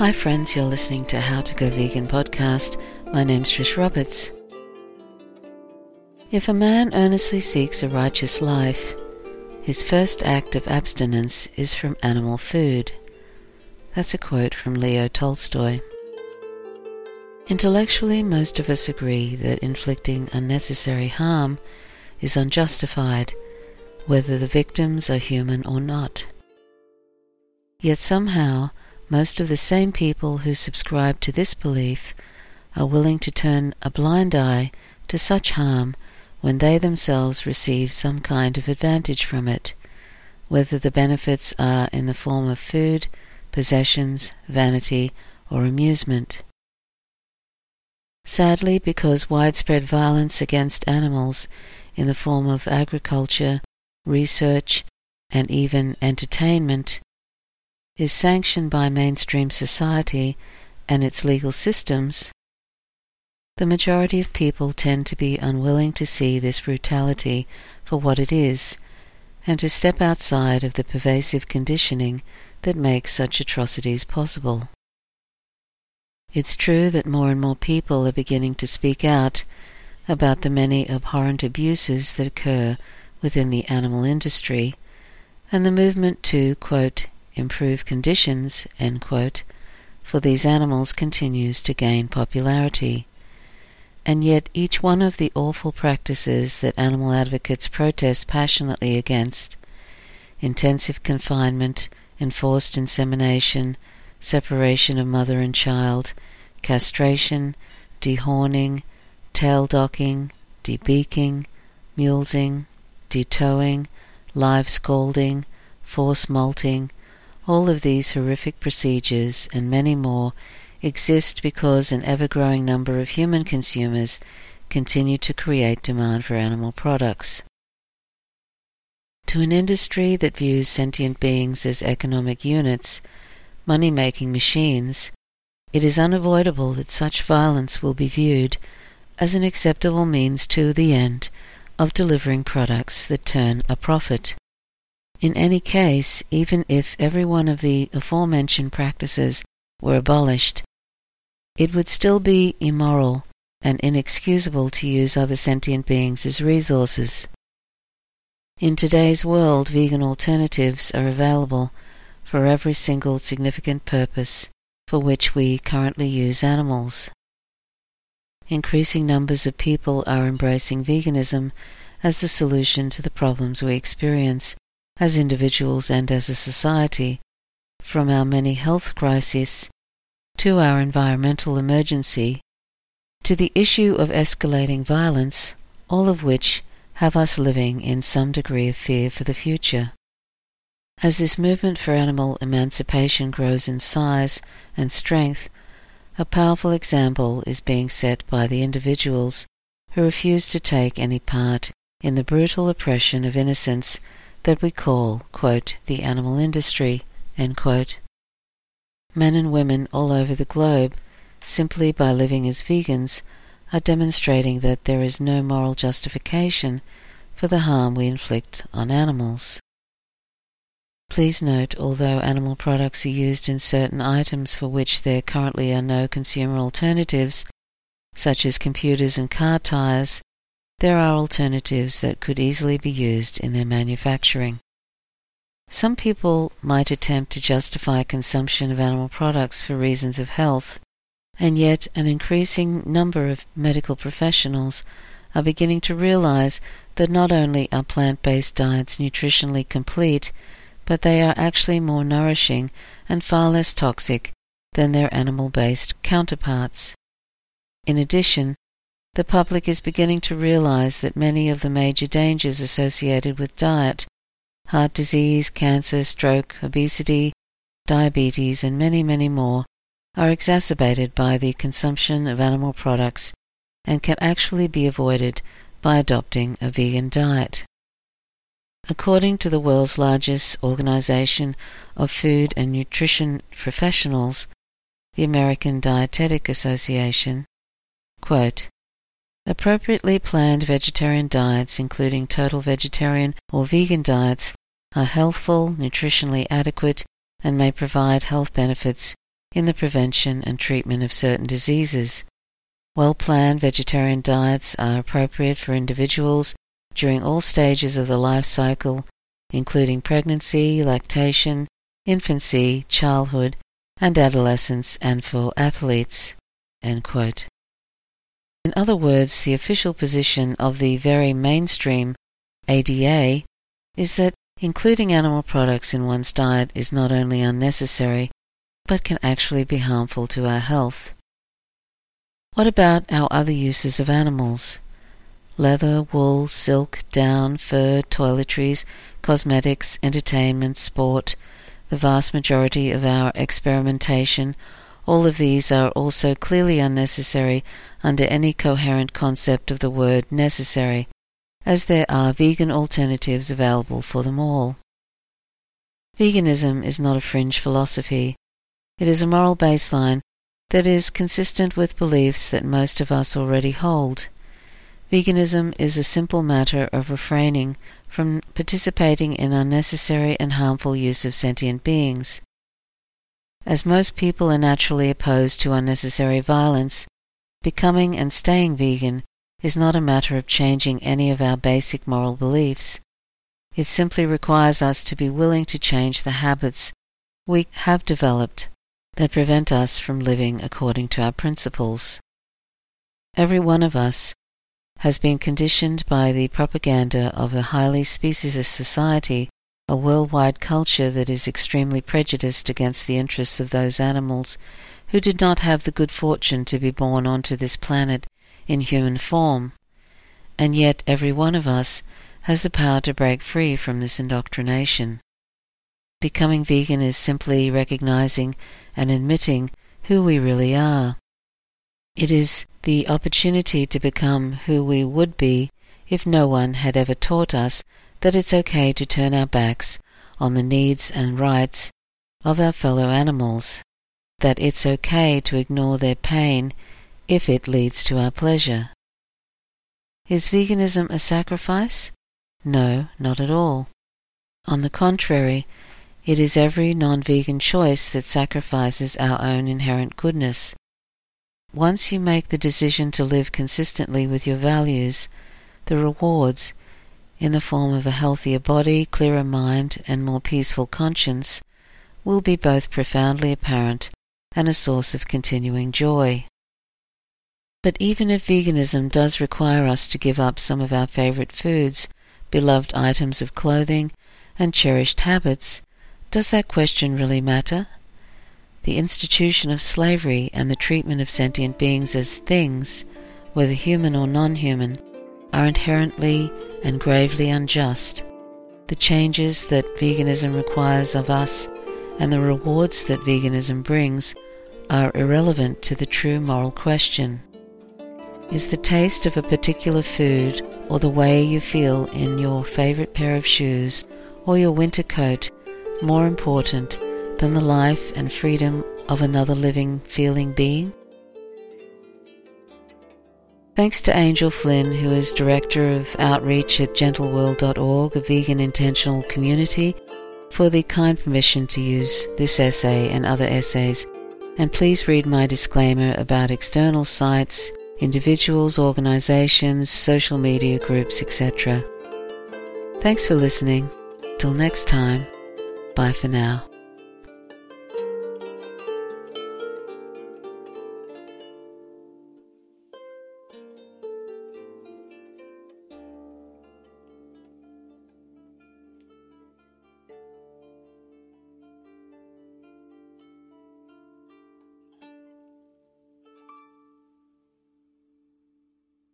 Hi, friends, you're listening to How to Go Vegan podcast. My name's Trish Roberts. If a man earnestly seeks a righteous life, his first act of abstinence is from animal food. That's a quote from Leo Tolstoy. Intellectually, most of us agree that inflicting unnecessary harm is unjustified, whether the victims are human or not. Yet somehow, most of the same people who subscribe to this belief are willing to turn a blind eye to such harm when they themselves receive some kind of advantage from it, whether the benefits are in the form of food, possessions, vanity, or amusement. Sadly, because widespread violence against animals in the form of agriculture, research, and even entertainment is sanctioned by mainstream society and its legal systems, the majority of people tend to be unwilling to see this brutality for what it is and to step outside of the pervasive conditioning that makes such atrocities possible. It's true that more and more people are beginning to speak out about the many abhorrent abuses that occur within the animal industry, and the movement to, quote, improve conditions, quote, for these animals continues to gain popularity. And yet each one of the awful practices that animal advocates protest passionately against intensive confinement, enforced insemination, separation of mother and child, castration, dehorning, tail docking, debeaking, mulesing, detoeing, live scalding, force molting, all of these horrific procedures and many more exist because an ever growing number of human consumers continue to create demand for animal products. To an industry that views sentient beings as economic units, money making machines, it is unavoidable that such violence will be viewed as an acceptable means to the end of delivering products that turn a profit. In any case, even if every one of the aforementioned practices were abolished, it would still be immoral and inexcusable to use other sentient beings as resources. In today's world, vegan alternatives are available for every single significant purpose for which we currently use animals. Increasing numbers of people are embracing veganism as the solution to the problems we experience as individuals and as a society, from our many health crises to our environmental emergency to the issue of escalating violence, all of which have us living in some degree of fear for the future. As this movement for animal emancipation grows in size and strength, a powerful example is being set by the individuals who refuse to take any part in the brutal oppression of innocents that we call, quote, the animal industry, Men and women all over the globe, simply by living as vegans, are demonstrating that there is no moral justification for the harm we inflict on animals. Please note, although animal products are used in certain items for which there currently are no consumer alternatives, such as computers and car tires, there are alternatives that could easily be used in their manufacturing. Some people might attempt to justify consumption of animal products for reasons of health, and yet an increasing number of medical professionals are beginning to realize that not only are plant based diets nutritionally complete, but they are actually more nourishing and far less toxic than their animal based counterparts. In addition, the public is beginning to realize that many of the major dangers associated with diet heart disease, cancer, stroke, obesity, diabetes, and many, many more are exacerbated by the consumption of animal products and can actually be avoided by adopting a vegan diet. According to the world's largest organization of food and nutrition professionals, the American Dietetic Association, quote, Appropriately planned vegetarian diets, including total vegetarian or vegan diets, are healthful, nutritionally adequate, and may provide health benefits in the prevention and treatment of certain diseases. Well planned vegetarian diets are appropriate for individuals during all stages of the life cycle, including pregnancy, lactation, infancy, childhood, and adolescence, and for athletes. In other words, the official position of the very mainstream ADA is that including animal products in one's diet is not only unnecessary, but can actually be harmful to our health. What about our other uses of animals? Leather, wool, silk, down, fur, toiletries, cosmetics, entertainment, sport, the vast majority of our experimentation, all of these are also clearly unnecessary under any coherent concept of the word necessary, as there are vegan alternatives available for them all. Veganism is not a fringe philosophy. It is a moral baseline that is consistent with beliefs that most of us already hold. Veganism is a simple matter of refraining from participating in unnecessary and harmful use of sentient beings. As most people are naturally opposed to unnecessary violence, becoming and staying vegan is not a matter of changing any of our basic moral beliefs. It simply requires us to be willing to change the habits we have developed that prevent us from living according to our principles. Every one of us has been conditioned by the propaganda of a highly speciesist society, a worldwide culture that is extremely prejudiced against the interests of those animals who did not have the good fortune to be born onto this planet in human form. And yet every one of us has the power to break free from this indoctrination. Becoming vegan is simply recognizing and admitting who we really are. It is the opportunity to become who we would be if no one had ever taught us that it's okay to turn our backs on the needs and rights of our fellow animals, that it's okay to ignore their pain if it leads to our pleasure. Is veganism a sacrifice? No, not at all. On the contrary, it is every non vegan choice that sacrifices our own inherent goodness. Once you make the decision to live consistently with your values, the rewards, in the form of a healthier body, clearer mind, and more peaceful conscience, will be both profoundly apparent and a source of continuing joy. But even if veganism does require us to give up some of our favorite foods, beloved items of clothing, and cherished habits, does that question really matter? The institution of slavery and the treatment of sentient beings as things, whether human or non human, are inherently and gravely unjust. The changes that veganism requires of us and the rewards that veganism brings are irrelevant to the true moral question. Is the taste of a particular food or the way you feel in your favorite pair of shoes or your winter coat more important than the life and freedom of another living, feeling being? Thanks to Angel Flinn, who is Director of Outreach at gentleworld.org, a vegan intentional community, for the kind permission to use this essay and other essays. And please read my disclaimer about external sites, individuals, organizations, social media groups, etc. Thanks for listening. Till next time. Bye for now.